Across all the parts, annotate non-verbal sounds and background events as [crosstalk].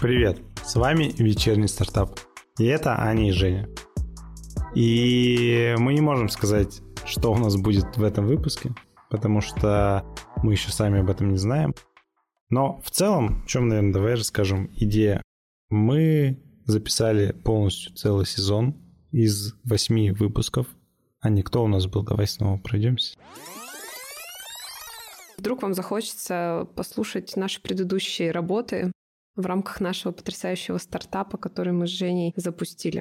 Привет, с вами вечерний стартап. И это Аня и Женя. И мы не можем сказать, что у нас будет в этом выпуске, потому что мы еще сами об этом не знаем. Но в целом, в чем, наверное, давай расскажем идея. Мы записали полностью целый сезон из восьми выпусков. А не кто у нас был? Давай снова пройдемся. Вдруг вам захочется послушать наши предыдущие работы в рамках нашего потрясающего стартапа, который мы с Женей запустили.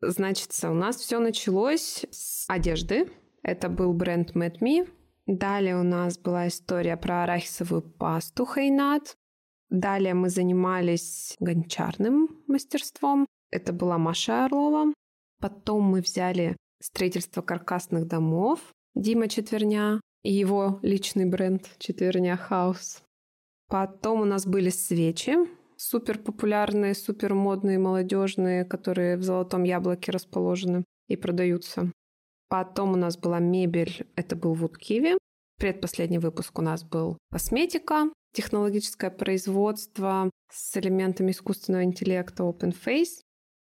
Значит, у нас все началось с одежды. Это был бренд Mad Me. Далее у нас была история про арахисовую пасту Хейнат. Далее мы занимались гончарным мастерством. Это была Маша Орлова. Потом мы взяли строительство каркасных домов Дима Четверня и его личный бренд Четверня Хаус. Потом у нас были свечи, супер популярные, супер модные, молодежные, которые в Золотом Яблоке расположены и продаются. Потом у нас была мебель, это был Wood Kiwi. Предпоследний выпуск у нас был косметика, технологическое производство с элементами искусственного интеллекта Open Face.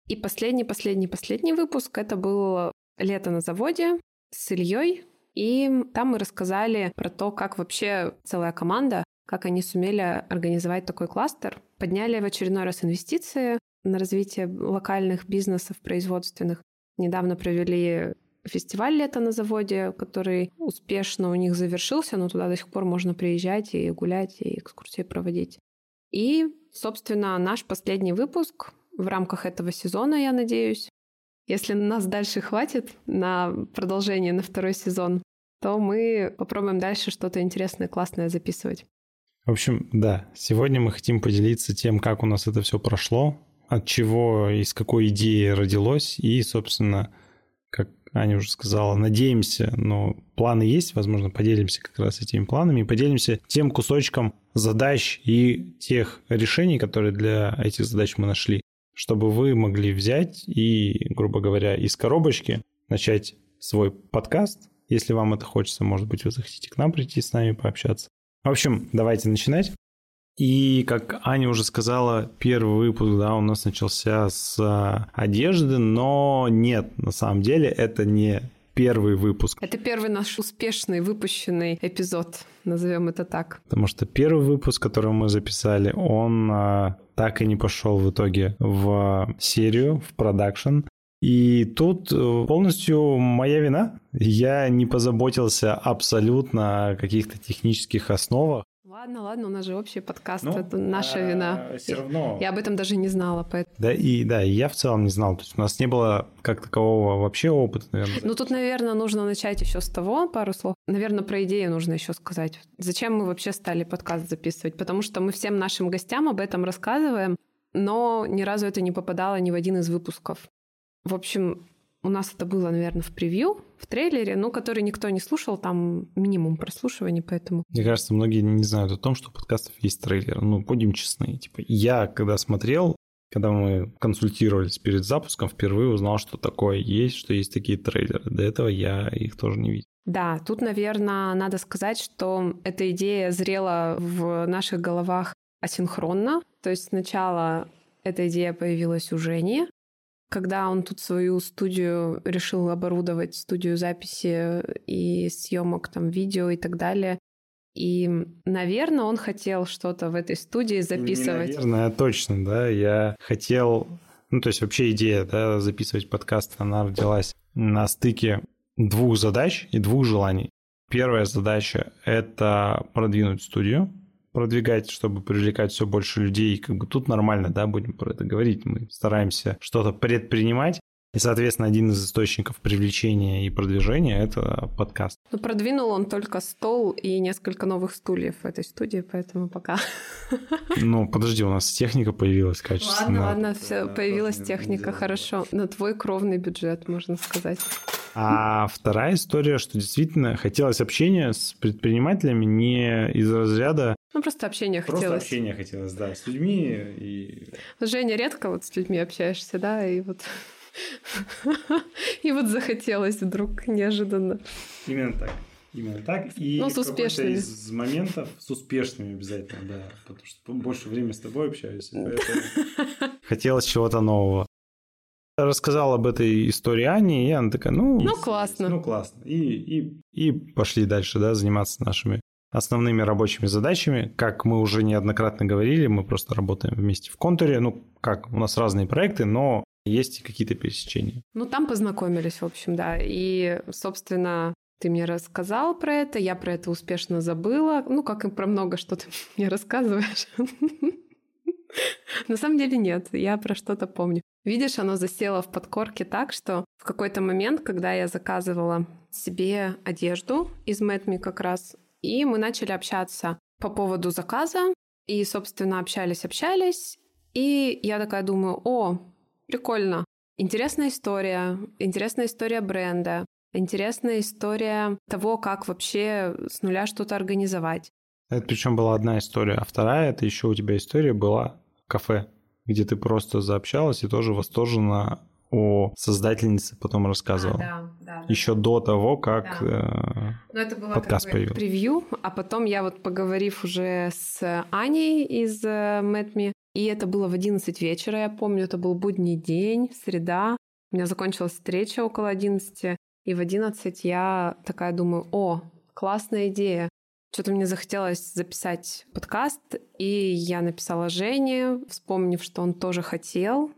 И последний, последний, последний выпуск это был лето на заводе с Ильей. И там мы рассказали про то, как вообще целая команда, как они сумели организовать такой кластер, подняли в очередной раз инвестиции на развитие локальных бизнесов производственных. Недавно провели фестиваль лета на заводе, который успешно у них завершился, но туда до сих пор можно приезжать и гулять, и экскурсии проводить. И, собственно, наш последний выпуск в рамках этого сезона, я надеюсь. Если нас дальше хватит на продолжение на второй сезон, то мы попробуем дальше что-то интересное, классное записывать. В общем, да, сегодня мы хотим поделиться тем, как у нас это все прошло, от чего, из какой идеи родилось, и, собственно, как Аня уже сказала, надеемся, но планы есть, возможно, поделимся как раз этими планами и поделимся тем кусочком задач и тех решений, которые для этих задач мы нашли, чтобы вы могли взять и, грубо говоря, из коробочки начать свой подкаст. Если вам это хочется, может быть, вы захотите к нам прийти с нами пообщаться. В общем, давайте начинать. И, как Аня уже сказала, первый выпуск, да, у нас начался с а, одежды, но нет, на самом деле это не первый выпуск. Это первый наш успешный выпущенный эпизод, назовем это так. Потому что первый выпуск, который мы записали, он а, так и не пошел в итоге в серию, в продакшн. И тут э, полностью моя вина. Я не позаботился абсолютно о каких-то технических основах. Ладно, ладно, у нас же общий подкаст, ну, это наша а, вина. Все равно. Я об этом даже не знала, поэтому. Да, и да, и я в целом не знал. То есть у нас не было как такового вообще опыта, наверное. Ну тут, наверное, нужно начать еще с того, пару слов. Наверное, про идею нужно еще сказать. Зачем мы вообще стали подкаст записывать? Потому что мы всем нашим гостям об этом рассказываем, но ни разу это не попадало ни в один из выпусков. В общем, у нас это было, наверное, в превью, в трейлере, но который никто не слушал, там минимум прослушиваний, поэтому... Мне кажется, многие не знают о том, что у подкастов есть трейлер. Ну, будем честны. Типа, я, когда смотрел, когда мы консультировались перед запуском, впервые узнал, что такое есть, что есть такие трейлеры. До этого я их тоже не видел. Да, тут, наверное, надо сказать, что эта идея зрела в наших головах асинхронно. То есть сначала эта идея появилась у Жени, когда он тут свою студию решил оборудовать, студию записи и съемок там видео и так далее. И, наверное, он хотел что-то в этой студии записывать. Наверное, а точно, да. Я хотел... Ну, то есть вообще идея, да, записывать подкаст, она родилась на стыке двух задач и двух желаний. Первая задача — это продвинуть студию, продвигать, чтобы привлекать все больше людей. Как бы тут нормально, да, будем про это говорить. Мы стараемся что-то предпринимать. И, соответственно, один из источников привлечения и продвижения – это подкаст. Ну, продвинул он только стол и несколько новых стульев в этой студии, поэтому пока. [laughs] Ну, подожди, у нас техника появилась качественная. Ладно, ладно, все, появилась техника, хорошо. На твой кровный бюджет, можно сказать. А вторая история, что действительно хотелось общения с предпринимателями не из разряда ну, просто общение просто хотелось. Просто общение хотелось, да, с людьми. И... Женя, редко вот с людьми общаешься, да, и вот... [laughs] И вот захотелось вдруг неожиданно. Именно так. Именно так. И ну, с успешными. из моментов с успешными обязательно, да. Потому что больше времени с тобой общаюсь. [laughs] Хотелось чего-то нового. Рассказал об этой истории Ане, и она такая, ну... Ну, классно. Ну, классно. И, и, и пошли дальше, да, заниматься нашими основными рабочими задачами. Как мы уже неоднократно говорили, мы просто работаем вместе в контуре. Ну, как, у нас разные проекты, но есть какие-то пересечения. Ну, там познакомились, в общем, да. И, собственно, ты мне рассказал про это, я про это успешно забыла. Ну, как и про много что ты [laughs] мне рассказываешь. На самом деле нет, я про что-то помню. Видишь, оно засело в подкорке так, что в какой-то момент, когда я заказывала себе одежду из Мэтми как раз, и мы начали общаться по поводу заказа, и, собственно, общались-общались, и я такая думаю, о, прикольно, интересная история, интересная история бренда, интересная история того, как вообще с нуля что-то организовать. Это причем была одна история, а вторая это еще у тебя история была кафе, где ты просто заобщалась и тоже восторженно о создательнице потом рассказывала. А, да, да, Еще да. до того, как да. э, это было подкаст как бы появился. превью, а потом я вот поговорив уже с Аней из э, Мэтми, и это было в 11 вечера, я помню, это был будний день, среда, у меня закончилась встреча около 11, и в 11 я такая думаю, о, классная идея. Что-то мне захотелось записать подкаст, и я написала Жене, вспомнив, что он тоже хотел.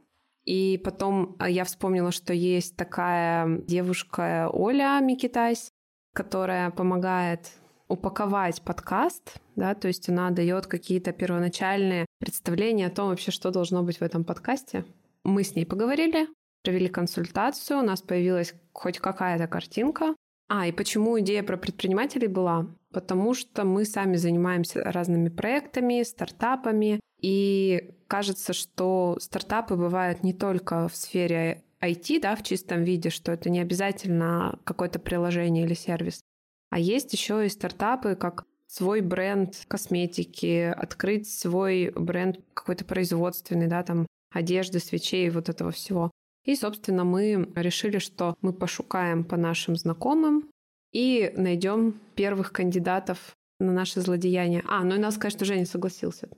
И потом а, я вспомнила, что есть такая девушка Оля Микитась, которая помогает упаковать подкаст, да, то есть она дает какие-то первоначальные представления о том вообще, что должно быть в этом подкасте. Мы с ней поговорили, провели консультацию, у нас появилась хоть какая-то картинка. А, и почему идея про предпринимателей была? Потому что мы сами занимаемся разными проектами, стартапами, и кажется, что стартапы бывают не только в сфере IT, да, в чистом виде, что это не обязательно какое-то приложение или сервис, а есть еще и стартапы, как свой бренд косметики, открыть свой бренд какой-то производственный, да, там одежды, свечей, вот этого всего. И, собственно, мы решили, что мы пошукаем по нашим знакомым и найдем первых кандидатов на наше злодеяние. А, ну и нас, конечно, Женя согласился.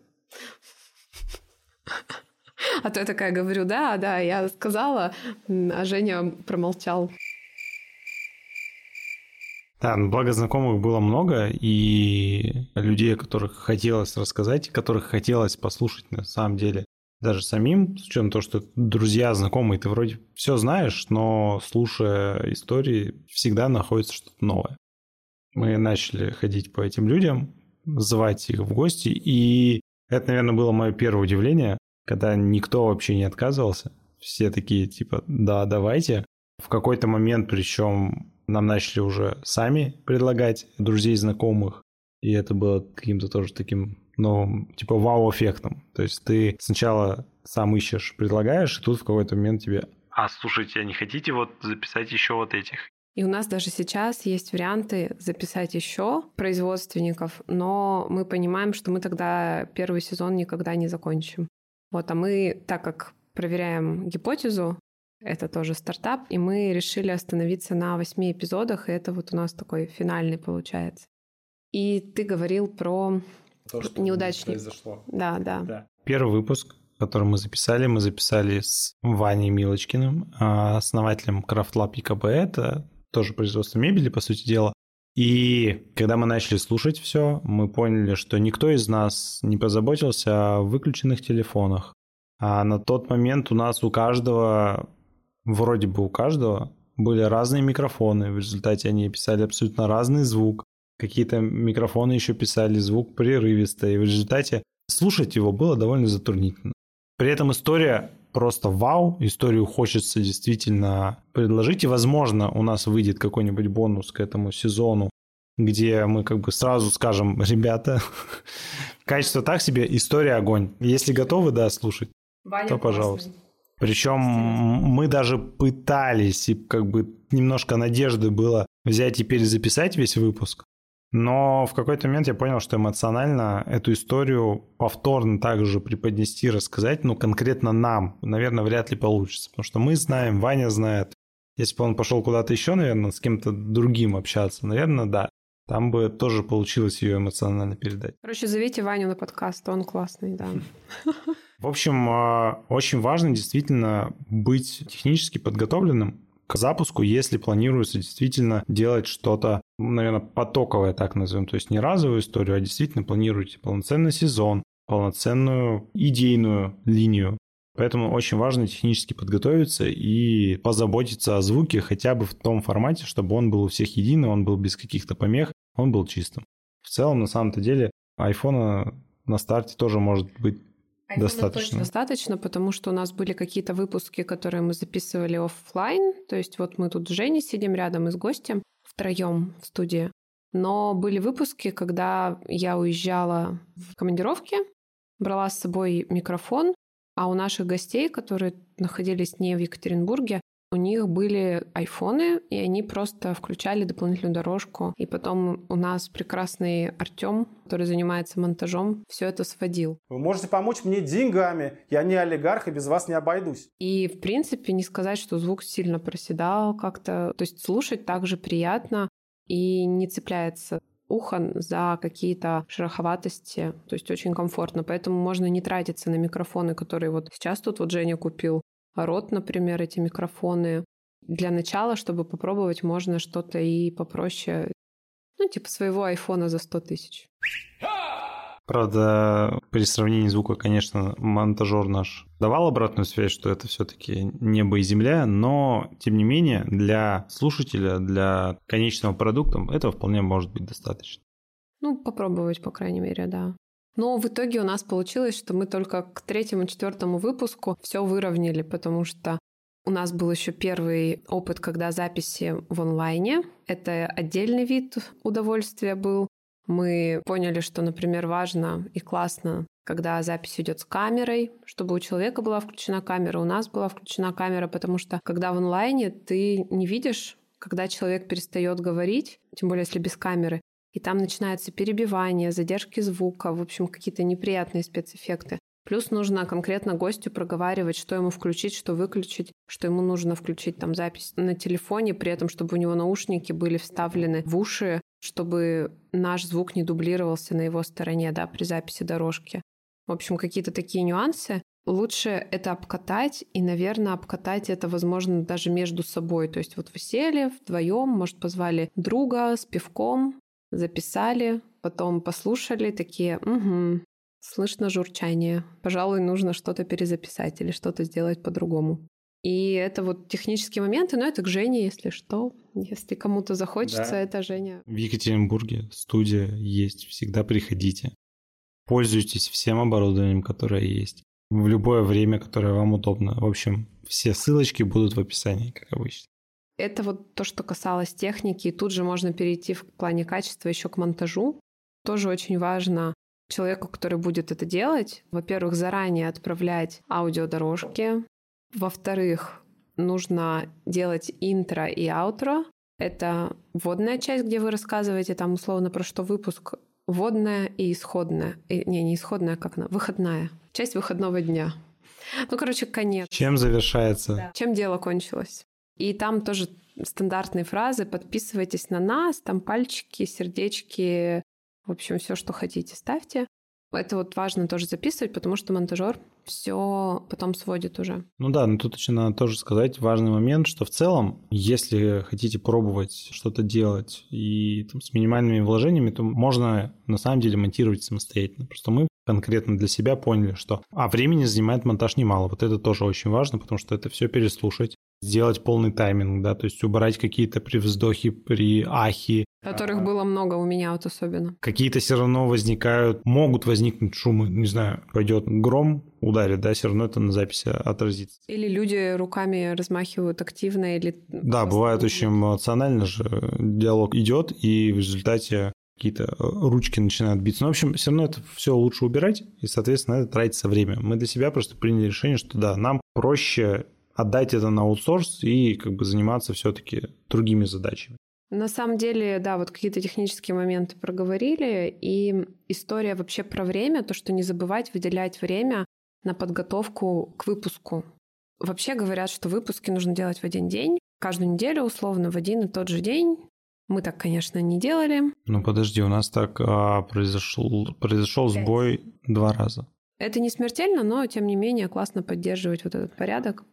А то я такая говорю, да, да, я сказала, а Женя промолчал. Да, ну, благо знакомых было много, и людей, о которых хотелось рассказать, которых хотелось послушать на самом деле даже самим, с учетом того, что друзья, знакомые, ты вроде все знаешь, но слушая истории, всегда находится что-то новое. Мы начали ходить по этим людям, звать их в гости, и это, наверное, было мое первое удивление, когда никто вообще не отказывался. Все такие, типа, да, давайте. В какой-то момент, причем нам начали уже сами предлагать друзей, знакомых, и это было каким-то тоже таким новым, типа, вау-эффектом. То есть ты сначала сам ищешь, предлагаешь, и тут в какой-то момент тебе а слушайте, а не хотите вот записать еще вот этих? И у нас даже сейчас есть варианты записать еще производственников, но мы понимаем, что мы тогда первый сезон никогда не закончим. Вот, а мы, так как проверяем гипотезу, это тоже стартап, и мы решили остановиться на восьми эпизодах, и это вот у нас такой финальный получается. И ты говорил про то, что неудачник. произошло. Да, да, да. Первый выпуск, который мы записали, мы записали с Ваней Милочкиным, а, основателем CraftLab ИКБ. Это тоже производство мебели, по сути дела. И когда мы начали слушать все, мы поняли, что никто из нас не позаботился о выключенных телефонах. А на тот момент у нас у каждого, вроде бы у каждого, были разные микрофоны. В результате они писали абсолютно разный звук. Какие-то микрофоны еще писали звук прерывисто, и в результате слушать его было довольно затруднительно. При этом история просто вау, историю хочется действительно предложить, и, возможно, у нас выйдет какой-нибудь бонус к этому сезону, где мы как бы сразу скажем, ребята, [laughs] качество так себе, история огонь. Если готовы, да, слушать, Ваня то пожалуйста. Причем мы даже пытались, и как бы немножко надежды было взять и перезаписать весь выпуск, но в какой-то момент я понял, что эмоционально эту историю повторно также преподнести, рассказать, ну, конкретно нам, наверное, вряд ли получится. Потому что мы знаем, Ваня знает. Если бы он пошел куда-то еще, наверное, с кем-то другим общаться, наверное, да. Там бы тоже получилось ее эмоционально передать. Короче, зовите Ваню на подкаст, он классный, да. В общем, а, очень важно действительно быть технически подготовленным к запуску, если планируется действительно делать что-то, наверное, потоковое, так назовем, то есть не разовую историю, а действительно планируете полноценный сезон, полноценную идейную линию. Поэтому очень важно технически подготовиться и позаботиться о звуке хотя бы в том формате, чтобы он был у всех единый, он был без каких-то помех, он был чистым. В целом, на самом-то деле, айфона на старте тоже может быть iPhone достаточно. Достаточно, потому что у нас были какие-то выпуски, которые мы записывали офлайн. То есть вот мы тут с Женей сидим рядом и с гостем втроем в студии. Но были выпуски, когда я уезжала в командировки, брала с собой микрофон, а у наших гостей, которые находились не в Екатеринбурге, у них были айфоны, и они просто включали дополнительную дорожку. И потом у нас прекрасный Артем, который занимается монтажом, все это сводил. Вы можете помочь мне деньгами. Я не олигарх, и без вас не обойдусь. И, в принципе, не сказать, что звук сильно проседал как-то. То есть слушать также приятно и не цепляется ухо за какие-то шероховатости, то есть очень комфортно. Поэтому можно не тратиться на микрофоны, которые вот сейчас тут вот Женя купил, рот, например, эти микрофоны. Для начала, чтобы попробовать, можно что-то и попроще, ну, типа своего айфона за 100 тысяч. Правда, при сравнении звука, конечно, монтажер наш давал обратную связь, что это все-таки небо и земля, но, тем не менее, для слушателя, для конечного продукта этого вполне может быть достаточно. Ну, попробовать, по крайней мере, да. Но в итоге у нас получилось, что мы только к третьему, четвертому выпуску все выровняли, потому что у нас был еще первый опыт, когда записи в онлайне. Это отдельный вид удовольствия был. Мы поняли, что, например, важно и классно, когда запись идет с камерой, чтобы у человека была включена камера, у нас была включена камера, потому что когда в онлайне ты не видишь, когда человек перестает говорить, тем более если без камеры, и там начинается перебивание, задержки звука, в общем, какие-то неприятные спецэффекты. Плюс нужно конкретно гостю проговаривать, что ему включить, что выключить, что ему нужно включить там запись на телефоне, при этом, чтобы у него наушники были вставлены в уши, чтобы наш звук не дублировался на его стороне, да, при записи дорожки. В общем, какие-то такие нюансы. Лучше это обкатать, и, наверное, обкатать это возможно даже между собой. То есть вот вы сели вдвоем, может, позвали друга с пивком, записали, потом послушали, такие, угу, слышно журчание, пожалуй, нужно что-то перезаписать или что-то сделать по-другому. И это вот технические моменты, но это к Жене, если что. Если кому-то захочется, да. это Женя. В Екатеринбурге студия есть, всегда приходите. Пользуйтесь всем оборудованием, которое есть. В любое время, которое вам удобно. В общем, все ссылочки будут в описании, как обычно. Это вот то, что касалось техники. И тут же можно перейти в плане качества еще к монтажу. Тоже очень важно человеку, который будет это делать, во-первых, заранее отправлять аудиодорожки. Во-вторых, нужно делать интро и аутро. Это вводная часть, где вы рассказываете там условно про что выпуск. Вводная и исходная. И, не, не исходная, как она? Выходная. Часть выходного дня. Ну, короче, конец. Чем завершается? Да. Чем дело кончилось. И там тоже стандартные фразы «подписывайтесь на нас», там пальчики, сердечки, в общем, все, что хотите, ставьте. Это вот важно тоже записывать, потому что монтажер все потом сводит уже. Ну да, но тут еще надо тоже сказать важный момент, что в целом, если хотите пробовать что-то делать и там, с минимальными вложениями, то можно на самом деле монтировать самостоятельно. Просто мы конкретно для себя поняли, что а времени занимает монтаж немало. Вот это тоже очень важно, потому что это все переслушать, сделать полный тайминг, да, то есть убрать какие-то при вздохе, при ахи. Которых было много у меня вот особенно. Какие-то все равно возникают, могут возникнуть шумы, не знаю, пойдет гром, ударит, да, все равно это на записи отразится. Или люди руками размахивают активно, или... Да, бывает очень эмоционально же, диалог идет, и в результате какие-то э, ручки начинают биться. Но, в общем, все равно это все лучше убирать, и, соответственно, это тратится время. Мы для себя просто приняли решение, что да, нам проще отдать это на аутсорс и как бы заниматься все-таки другими задачами. На самом деле, да, вот какие-то технические моменты проговорили, и история вообще про время, то, что не забывать выделять время на подготовку к выпуску. Вообще говорят, что выпуски нужно делать в один день, каждую неделю условно в один и тот же день, Мы так, конечно, не делали. Ну подожди, у нас так а, произошел, произошел сбой два раза. Это не смертельно, но тем не менее классно поддерживать вот этот порядок.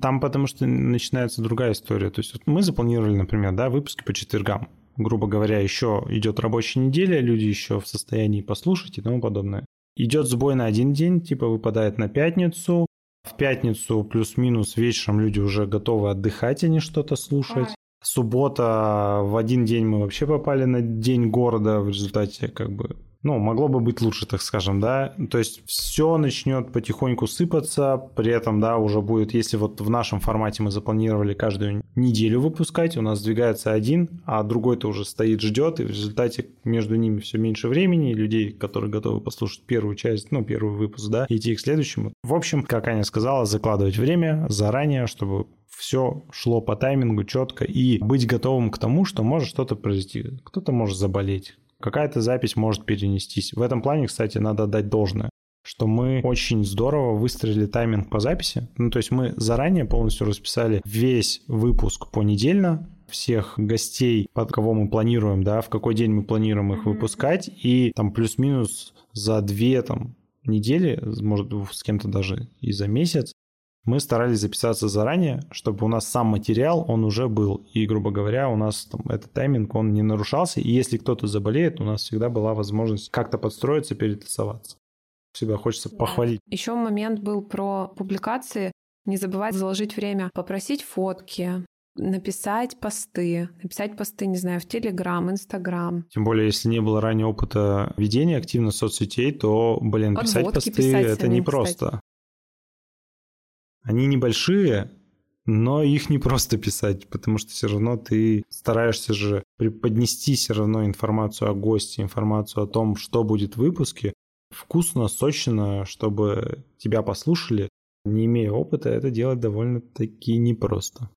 Там потому что начинается другая история. То есть вот мы запланировали, например, да, выпуски по четвергам. Грубо говоря, еще идет рабочая неделя, люди еще в состоянии послушать и тому подобное. Идет сбой на один день, типа выпадает на пятницу. В пятницу плюс-минус вечером люди уже готовы отдыхать, а не что-то слушать. Суббота в один день мы вообще попали на день города в результате как бы ну, могло бы быть лучше, так скажем, да. То есть все начнет потихоньку сыпаться, при этом, да, уже будет, если вот в нашем формате мы запланировали каждую неделю выпускать, у нас сдвигается один, а другой-то уже стоит, ждет, и в результате между ними все меньше времени, людей, которые готовы послушать первую часть, ну, первый выпуск, да, идти к следующему. В общем, как Аня сказала, закладывать время заранее, чтобы все шло по таймингу четко и быть готовым к тому, что может что-то произойти. Кто-то может заболеть, какая-то запись может перенестись. В этом плане, кстати, надо дать должное что мы очень здорово выстроили тайминг по записи. Ну, то есть мы заранее полностью расписали весь выпуск понедельно, всех гостей, под кого мы планируем, да, в какой день мы планируем их выпускать, и там плюс-минус за две там недели, может, с кем-то даже и за месяц, мы старались записаться заранее, чтобы у нас сам материал, он уже был. И, грубо говоря, у нас там, этот тайминг, он не нарушался. И если кто-то заболеет, у нас всегда была возможность как-то подстроиться, перетасоваться. Всегда хочется да. похвалить. Еще момент был про публикации. Не забывать заложить время, попросить фотки, написать посты, написать посты, не знаю, в Телеграм, Инстаграм. Тем более, если не было ранее опыта ведения активно соцсетей, то, блин, Подводки писать посты это непросто. Они небольшие, но их не просто писать, потому что все равно ты стараешься же преподнести все равно информацию о госте, информацию о том, что будет в выпуске, вкусно, сочно, чтобы тебя послушали. Не имея опыта, это делать довольно-таки непросто.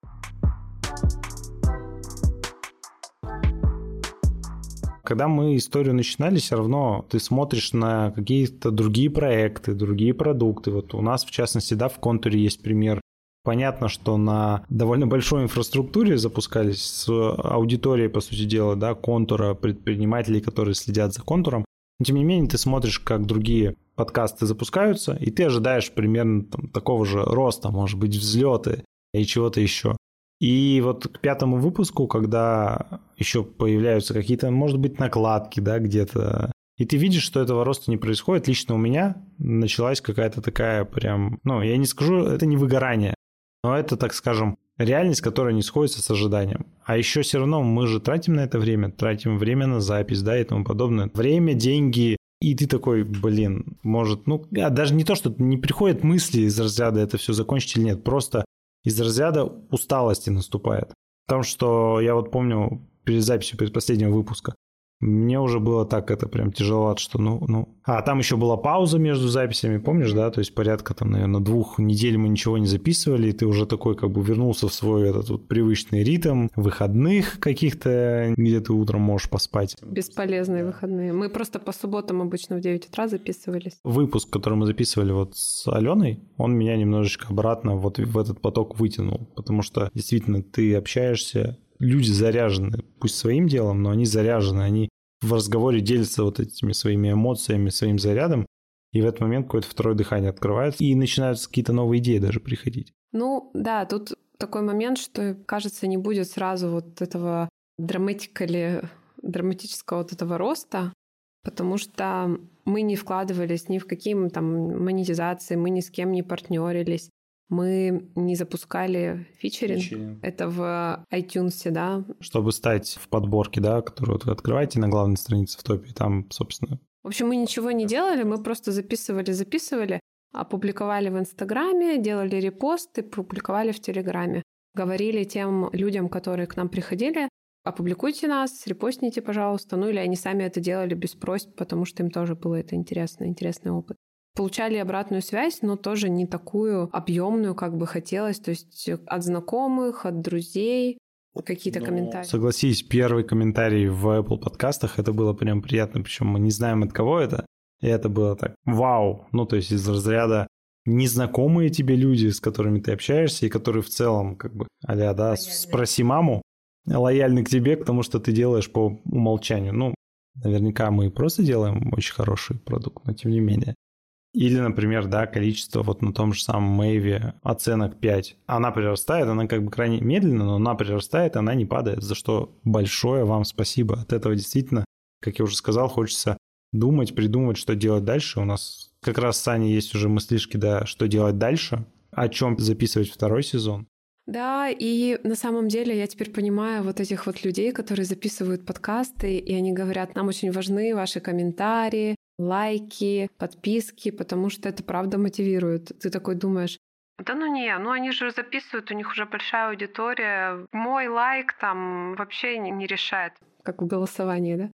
Когда мы историю начинали, все равно ты смотришь на какие-то другие проекты, другие продукты. Вот у нас, в частности, да, в контуре есть пример Понятно, что на довольно большой инфраструктуре запускались с аудиторией, по сути дела, да, контура, предпринимателей, которые следят за контуром. Но, тем не менее, ты смотришь, как другие подкасты запускаются, и ты ожидаешь примерно там, такого же роста, может быть, взлеты и чего-то еще. И вот к пятому выпуску, когда еще появляются какие-то, может быть, накладки, да, где-то, и ты видишь, что этого роста не происходит, лично у меня началась какая-то такая прям, ну, я не скажу, это не выгорание, но это, так скажем, реальность, которая не сходится с ожиданием. А еще все равно мы же тратим на это время, тратим время на запись, да, и тому подобное. Время, деньги, и ты такой, блин, может, ну, даже не то, что не приходят мысли из разряда это все закончить или нет, просто из разряда усталости наступает. Потому что я вот помню перед записью перед последнего выпуска, мне уже было так это прям тяжеловато, что ну, ну... А, там еще была пауза между записями, помнишь, да? То есть порядка там, наверное, двух недель мы ничего не записывали, и ты уже такой как бы вернулся в свой этот вот привычный ритм выходных каких-то, где ты утром можешь поспать. Бесполезные выходные. Мы просто по субботам обычно в 9 утра записывались. Выпуск, который мы записывали вот с Аленой, он меня немножечко обратно вот в этот поток вытянул, потому что действительно ты общаешься люди заряжены, пусть своим делом, но они заряжены, они в разговоре делятся вот этими своими эмоциями, своим зарядом, и в этот момент какое-то второе дыхание открывается, и начинаются какие-то новые идеи даже приходить. Ну, да, тут такой момент, что, кажется, не будет сразу вот этого драматикали, драматического вот этого роста, потому что мы не вкладывались ни в какие там монетизации, мы ни с кем не партнерились мы не запускали фичеринг. фичеринг. Это в iTunes, да. Чтобы стать в подборке, да, которую вы открываете на главной странице в топе, там, собственно... В общем, мы ничего не делали, мы просто записывали, записывали, опубликовали в Инстаграме, делали репосты, публиковали в Телеграме. Говорили тем людям, которые к нам приходили, опубликуйте нас, репостните, пожалуйста. Ну или они сами это делали без просьб, потому что им тоже было это интересно, интересный опыт получали обратную связь, но тоже не такую объемную, как бы хотелось. То есть от знакомых, от друзей, какие-то ну, комментарии. Согласись, первый комментарий в Apple подкастах, это было прям приятно, причем мы не знаем от кого это, и это было так, вау, ну то есть из разряда незнакомые тебе люди, с которыми ты общаешься, и которые в целом как бы, а да, спроси маму, лояльны к тебе, к тому, что ты делаешь по умолчанию. Ну, наверняка мы просто делаем очень хороший продукт, но тем не менее. Или, например, да, количество вот на том же самом Мэйве оценок 5. Она прирастает, она как бы крайне медленно, но она прирастает, она не падает, за что большое вам спасибо. От этого действительно, как я уже сказал, хочется думать, придумывать, что делать дальше. У нас как раз с Саней есть уже мыслишки, да, что делать дальше, о чем записывать второй сезон. Да, и на самом деле я теперь понимаю вот этих вот людей, которые записывают подкасты, и они говорят, нам очень важны ваши комментарии, лайки, подписки, потому что это правда мотивирует. Ты такой думаешь, да ну не, ну они же записывают, у них уже большая аудитория. Мой лайк там вообще не, решает, как в голосовании, да?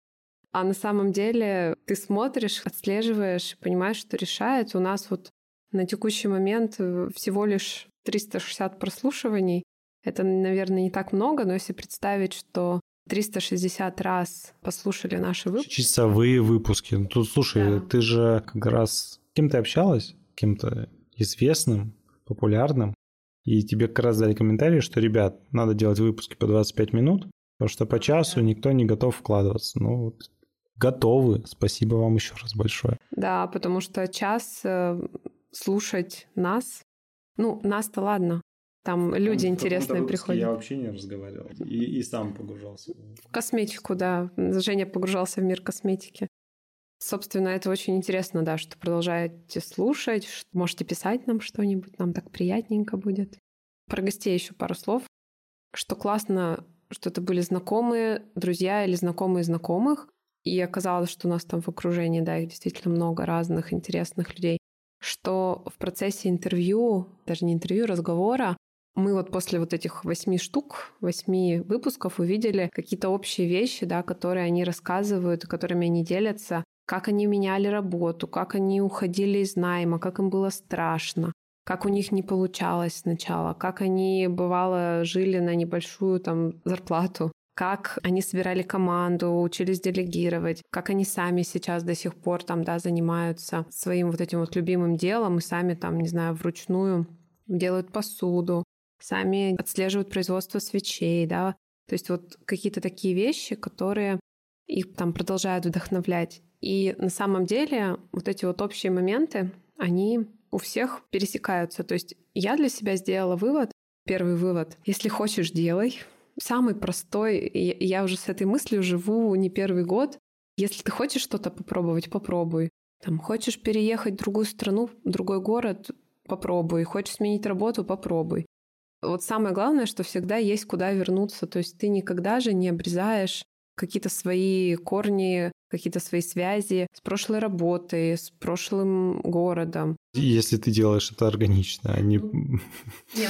А на самом деле ты смотришь, отслеживаешь, понимаешь, что решает. У нас вот на текущий момент э, всего лишь 360 прослушиваний. Это, наверное, не так много, но если представить, что 360 раз послушали наши выпуски. Часовые выпуски. Ну, тут, слушай, да. ты же как раз с кем то общалась? Кем-то известным, популярным. И тебе как раз дали комментарий, что, ребят, надо делать выпуски по 25 минут, потому что по часу никто не готов вкладываться. Ну, вот готовы. Спасибо вам еще раз большое. Да, потому что час э, слушать нас, ну, нас-то ладно, там люди интересные приходят. Я вообще не разговаривал и, и сам погружался. В косметику, да. Женя погружался в мир косметики. Собственно, это очень интересно, да, что продолжаете слушать, что можете писать нам что-нибудь, нам так приятненько будет. Про гостей еще пару слов. Что классно, что это были знакомые, друзья или знакомые знакомых. И оказалось, что у нас там в окружении, да, их действительно много разных интересных людей. Что в процессе интервью, даже не интервью, разговора, мы вот после вот этих восьми штук, восьми выпусков увидели какие-то общие вещи, да, которые они рассказывают, которыми они делятся, как они меняли работу, как они уходили из найма, как им было страшно, как у них не получалось сначала, как они, бывало, жили на небольшую там зарплату, как они собирали команду, учились делегировать, как они сами сейчас до сих пор там, да, занимаются своим вот этим вот любимым делом и сами там, не знаю, вручную делают посуду, сами отслеживают производство свечей, да, то есть вот какие-то такие вещи, которые их там продолжают вдохновлять. И на самом деле вот эти вот общие моменты, они у всех пересекаются. То есть я для себя сделала вывод, первый вывод, если хочешь, делай. Самый простой, я уже с этой мыслью живу не первый год. Если ты хочешь что-то попробовать, попробуй. Там, хочешь переехать в другую страну, в другой город, попробуй. Хочешь сменить работу, попробуй. Вот самое главное, что всегда есть куда вернуться. То есть ты никогда же не обрезаешь какие-то свои корни, какие-то свои связи с прошлой работой, с прошлым городом. Если ты делаешь это органично, а не... [laughs] Ну,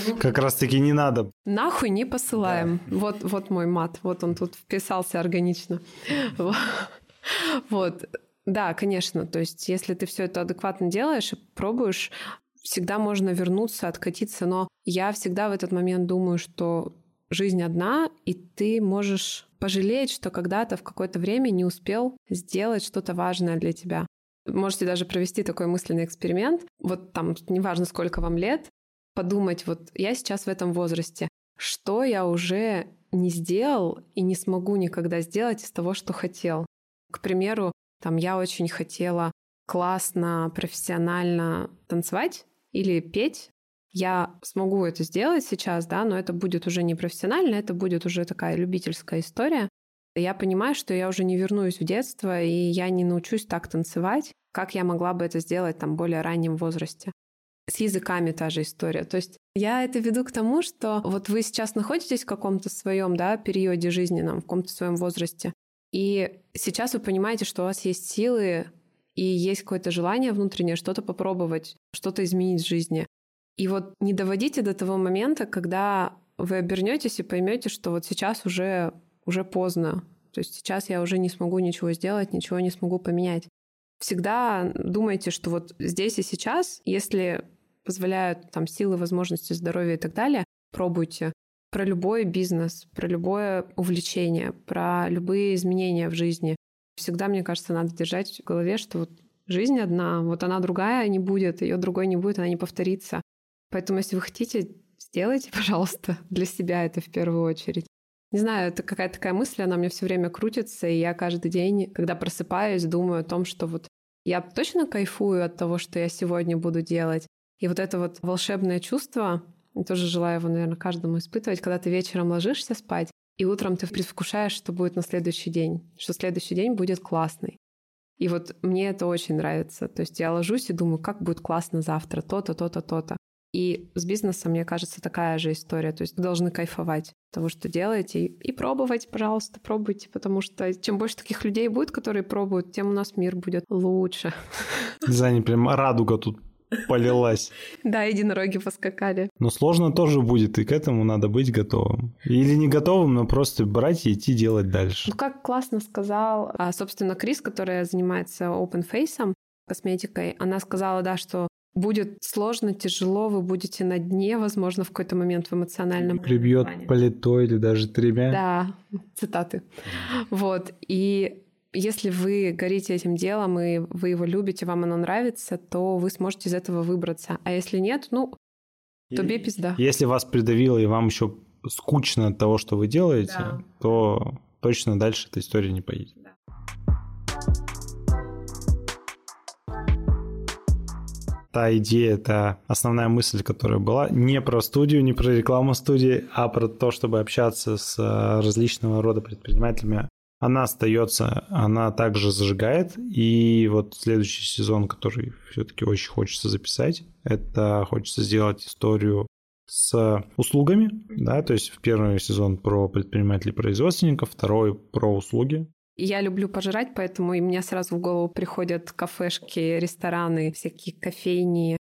ну, как раз-таки не надо. Нахуй не посылаем. Да. Вот, вот мой мат, вот он тут вписался органично. [laughs] Вот. Да, конечно. То есть, если ты все это адекватно делаешь и пробуешь, всегда можно вернуться, откатиться, но я всегда в этот момент думаю, что жизнь одна, и ты можешь пожалеть, что когда-то в какое-то время не успел сделать что-то важное для тебя. Можете даже провести такой мысленный эксперимент. Вот там, неважно, сколько вам лет, подумать, вот я сейчас в этом возрасте, что я уже не сделал и не смогу никогда сделать из того, что хотел. К примеру, там я очень хотела классно, профессионально танцевать, или петь, я смогу это сделать сейчас, да, но это будет уже не профессионально, это будет уже такая любительская история. Я понимаю, что я уже не вернусь в детство, и я не научусь так танцевать, как я могла бы это сделать там более раннем возрасте. С языками та же история. То есть я это веду к тому, что вот вы сейчас находитесь в каком-то своем да, периоде жизненном, в каком-то своем возрасте, и сейчас вы понимаете, что у вас есть силы и есть какое-то желание внутреннее что-то попробовать, что-то изменить в жизни. И вот не доводите до того момента, когда вы обернетесь и поймете, что вот сейчас уже, уже поздно. То есть сейчас я уже не смогу ничего сделать, ничего не смогу поменять. Всегда думайте, что вот здесь и сейчас, если позволяют там силы, возможности, здоровье и так далее, пробуйте про любой бизнес, про любое увлечение, про любые изменения в жизни. Всегда, мне кажется, надо держать в голове, что вот жизнь одна, вот она другая не будет, ее другой не будет, она не повторится. Поэтому, если вы хотите, сделайте, [laughs] пожалуйста, для себя это в первую очередь. Не знаю, это какая-то такая мысль, она меня все время крутится, и я каждый день, когда просыпаюсь, думаю о том, что вот я точно кайфую от того, что я сегодня буду делать. И вот это вот волшебное чувство, тоже желаю его, наверное, каждому испытывать, когда ты вечером ложишься спать, и утром ты предвкушаешь, что будет на следующий день, что следующий день будет классный. И вот мне это очень нравится. То есть я ложусь и думаю, как будет классно завтра, то-то, то-то, то-то. И с бизнесом, мне кажется, такая же история. То есть вы должны кайфовать того, что делаете, и, и пробовать, пожалуйста, пробуйте, потому что чем больше таких людей будет, которые пробуют, тем у нас мир будет лучше. Знаю, прям радуга тут полилась. Да, единороги поскакали. Но сложно тоже будет, и к этому надо быть готовым. Или не готовым, но просто брать и идти делать дальше. Ну, как классно сказал, а, собственно, Крис, которая занимается open face косметикой, она сказала, да, что будет сложно, тяжело, вы будете на дне, возможно, в какой-то момент в эмоциональном Прибьет плито или даже тремя. Да, цитаты. Вот. И если вы горите этим делом, и вы его любите, вам оно нравится, то вы сможете из этого выбраться. А если нет, ну, то бей пизда. Если вас придавило, и вам еще скучно от того, что вы делаете, да. то точно дальше эта история не поедет. Та идея, та основная мысль, которая была, не про студию, не про рекламу студии, а про то, чтобы общаться с э, различного рода предпринимателями, она остается, она также зажигает. И вот следующий сезон, который все-таки очень хочется записать, это хочется сделать историю с услугами, да, то есть в первый сезон про предпринимателей-производственников, второй про услуги, я люблю пожрать, поэтому и мне сразу в голову приходят кафешки, рестораны, всякие кофейни,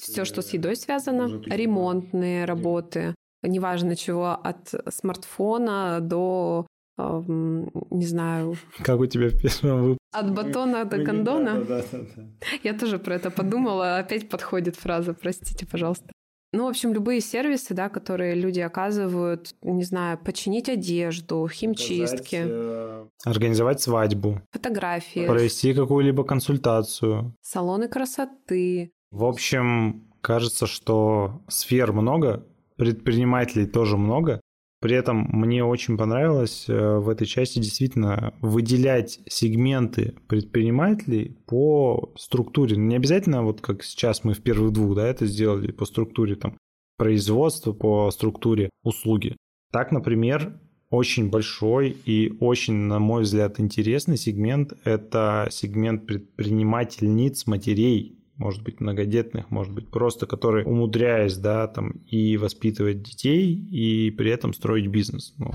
все, что с едой связано, ремонтные работы, неважно чего, от смартфона до не знаю. Как у тебя в первом выпуске? От батона до кондона? Да, да, да, Я тоже про это подумала. Опять подходит фраза, простите, пожалуйста. Ну, в общем, любые сервисы, да, которые люди оказывают, не знаю, починить одежду, химчистки. Э, организовать свадьбу. Фотографии. Провести какую-либо консультацию. Салоны красоты. В общем, кажется, что сфер много, предпринимателей тоже много, при этом мне очень понравилось э, в этой части действительно выделять сегменты предпринимателей по структуре. Не обязательно, вот как сейчас мы в первых двух, да, это сделали по структуре там производства, по структуре услуги. Так, например, очень большой и очень, на мой взгляд, интересный сегмент – это сегмент предпринимательниц матерей может быть, многодетных, может быть, просто которые, умудряясь, да, там, и воспитывать детей, и при этом строить бизнес. Ну,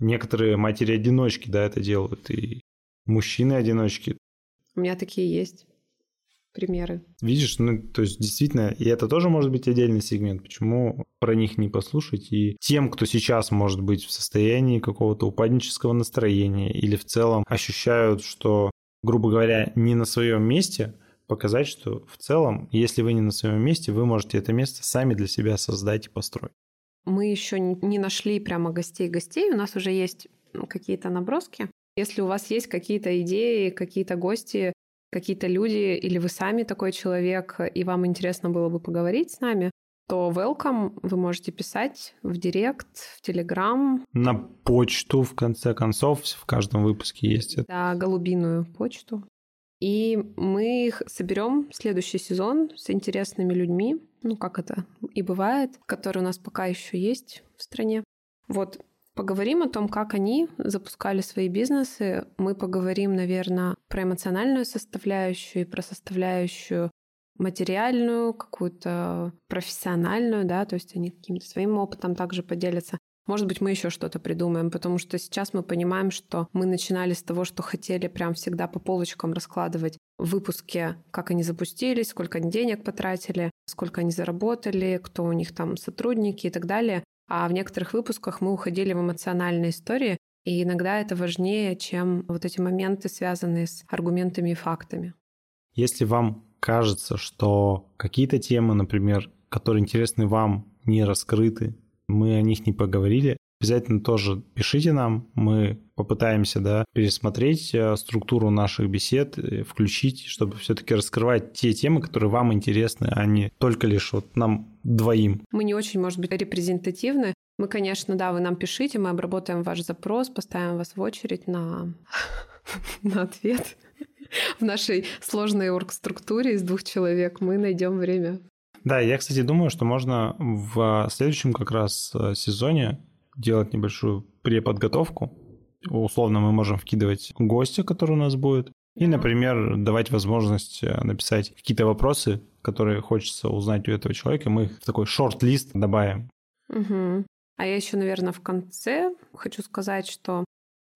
некоторые матери-одиночки, да, это делают, и мужчины-одиночки. У меня такие есть примеры. Видишь, ну, то есть действительно, и это тоже может быть отдельный сегмент. Почему про них не послушать? И тем, кто сейчас может быть в состоянии какого-то упаднического настроения или в целом ощущают, что, грубо говоря, не на своем месте, показать, что в целом, если вы не на своем месте, вы можете это место сами для себя создать и построить. Мы еще не нашли прямо гостей-гостей, у нас уже есть какие-то наброски. Если у вас есть какие-то идеи, какие-то гости, какие-то люди, или вы сами такой человек, и вам интересно было бы поговорить с нами, то welcome вы можете писать в директ, в телеграм. На почту, в конце концов, в каждом выпуске есть это. Да, голубиную почту. И мы их соберем в следующий сезон с интересными людьми, ну как это и бывает, которые у нас пока еще есть в стране. Вот Поговорим о том, как они запускали свои бизнесы. Мы поговорим, наверное, про эмоциональную составляющую и про составляющую материальную, какую-то профессиональную, да, то есть они каким-то своим опытом также поделятся. Может быть, мы еще что-то придумаем, потому что сейчас мы понимаем, что мы начинали с того, что хотели прям всегда по полочкам раскладывать в выпуске, как они запустились, сколько они денег потратили, сколько они заработали, кто у них там сотрудники и так далее. А в некоторых выпусках мы уходили в эмоциональные истории, и иногда это важнее, чем вот эти моменты, связанные с аргументами и фактами. Если вам кажется, что какие-то темы, например, которые интересны вам, не раскрыты, мы о них не поговорили, обязательно тоже пишите нам, мы попытаемся да, пересмотреть э, структуру наших бесед, э, включить, чтобы все-таки раскрывать те темы, которые вам интересны, а не только лишь вот нам двоим. Мы не очень, может быть, репрезентативны, Мы, конечно, да, вы нам пишите, мы обработаем ваш запрос, поставим вас в очередь на, [laughs] на ответ. [laughs] В нашей сложной оргструктуре из двух человек мы найдем время. Да, я, кстати, думаю, что можно в следующем как раз э, сезоне делать небольшую преподготовку. Условно мы можем вкидывать гостя, который у нас будет, и, например, давать возможность э, написать какие-то вопросы, которые хочется узнать у этого человека. Мы их в такой шорт-лист добавим. Угу. А я еще, наверное, в конце хочу сказать, что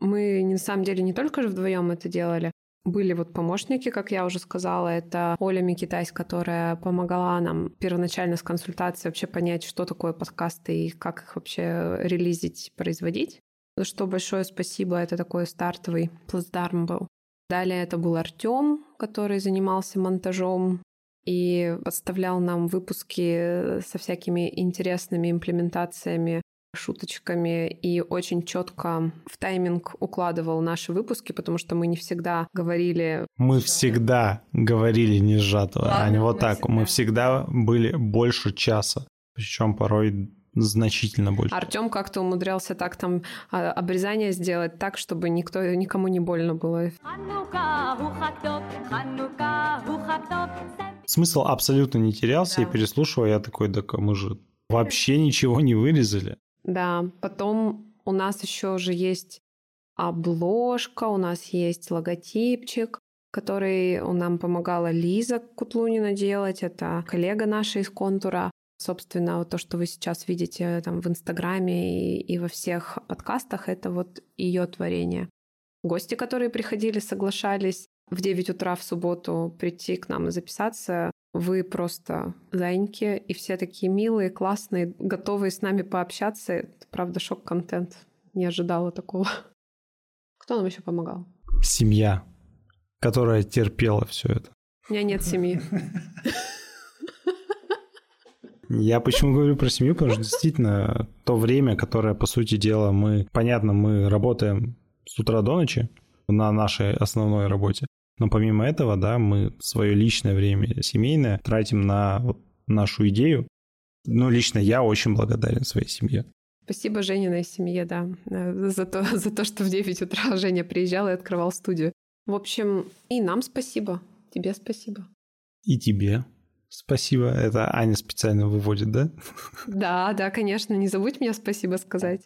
мы на самом деле не только же вдвоем это делали, были вот помощники, как я уже сказала, это Оля Микитайс, которая помогала нам первоначально с консультацией вообще понять, что такое подкасты и как их вообще релизить, производить. За что большое спасибо, это такой стартовый плацдарм был. Далее это был Артем, который занимался монтажом и подставлял нам выпуски со всякими интересными имплементациями шуточками и очень четко в тайминг укладывал наши выпуски, потому что мы не всегда говорили... Мы всегда говорили не сжато, Ладно, а не вот так. Всегда. Мы всегда были больше часа, причем порой значительно больше. Артем как-то умудрялся так там а, обрезание сделать так, чтобы никто, никому не больно было. Смысл абсолютно не терялся, да. и переслушивая, я такой, да мы же вообще ничего не вырезали. Да, потом у нас еще же есть обложка, у нас есть логотипчик, который нам помогала Лиза Кутлунина делать. Это коллега наша из контура. Собственно, вот то, что вы сейчас видите там в Инстаграме и, и во всех подкастах, это вот ее творение. Гости, которые приходили, соглашались в 9 утра в субботу прийти к нам и записаться, вы просто зайньки, и все такие милые, классные, готовые с нами пообщаться. Это, правда, шок-контент. Не ожидала такого. [laughs] Кто нам еще помогал? Семья, которая терпела все это. У меня нет семьи. Я почему говорю про семью, потому что действительно то время, которое, по сути дела, мы, понятно, мы работаем с утра до ночи на нашей основной работе, но помимо этого, да, мы свое личное время семейное тратим на вот нашу идею. Ну, лично я очень благодарен своей семье. Спасибо Жениной семье, да, э, за то, [laughs] за то, что в 9 утра Женя приезжал и открывал студию. В общем, и нам спасибо, тебе спасибо. И тебе спасибо. Это Аня специально выводит, да? [laughs] Да, да, конечно. Не забудь мне спасибо сказать.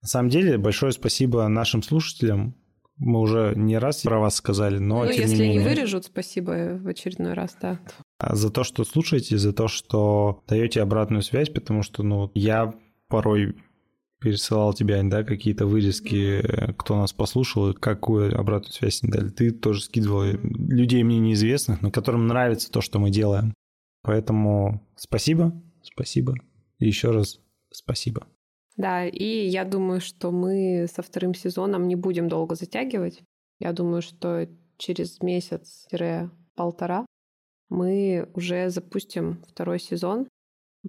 На самом деле, большое спасибо нашим слушателям, мы уже не раз про вас сказали, но ну, тем если не менее... не вырежут, спасибо в очередной раз, да. А за то, что слушаете, за то, что даете обратную связь, потому что, ну, я порой пересылал тебе, да, какие-то вырезки, кто нас послушал и какую обратную связь не дали. Ты тоже скидывал людей мне неизвестных, но которым нравится то, что мы делаем. Поэтому спасибо, спасибо и еще раз спасибо. Да, и я думаю, что мы со вторым сезоном не будем долго затягивать. Я думаю, что через месяц-полтора мы уже запустим второй сезон.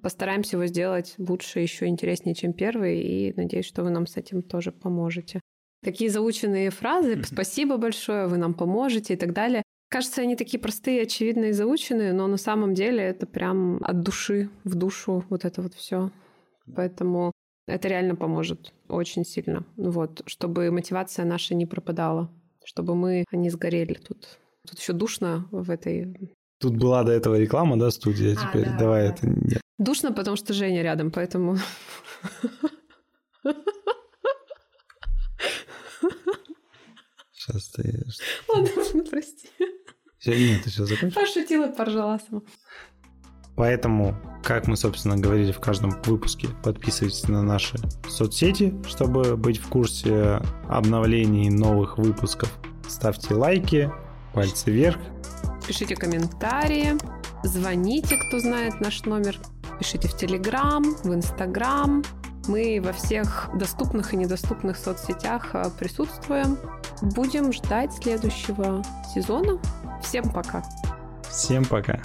Постараемся его сделать лучше, еще интереснее, чем первый, и надеюсь, что вы нам с этим тоже поможете. Такие заученные фразы «спасибо большое, вы нам поможете» и так далее. Кажется, они такие простые, очевидные и заученные, но на самом деле это прям от души в душу вот это вот все. Поэтому это реально поможет очень сильно. Вот, чтобы мотивация наша не пропадала, чтобы мы не сгорели тут. Тут еще душно в этой... Тут была до этого реклама, да, студия, а, теперь да, давай да. это нет. Душно, потому что Женя рядом, поэтому... Сейчас ты... Ладно, прости. Нет, ты сейчас закончишь? Пошутила, поржала сама. Поэтому, как мы, собственно, говорили в каждом выпуске, подписывайтесь на наши соцсети, чтобы быть в курсе обновлений новых выпусков. Ставьте лайки, пальцы вверх. Пишите комментарии, звоните, кто знает наш номер. Пишите в Телеграм, в Инстаграм. Мы во всех доступных и недоступных соцсетях а, присутствуем. Будем ждать следующего сезона. Всем пока. Всем пока.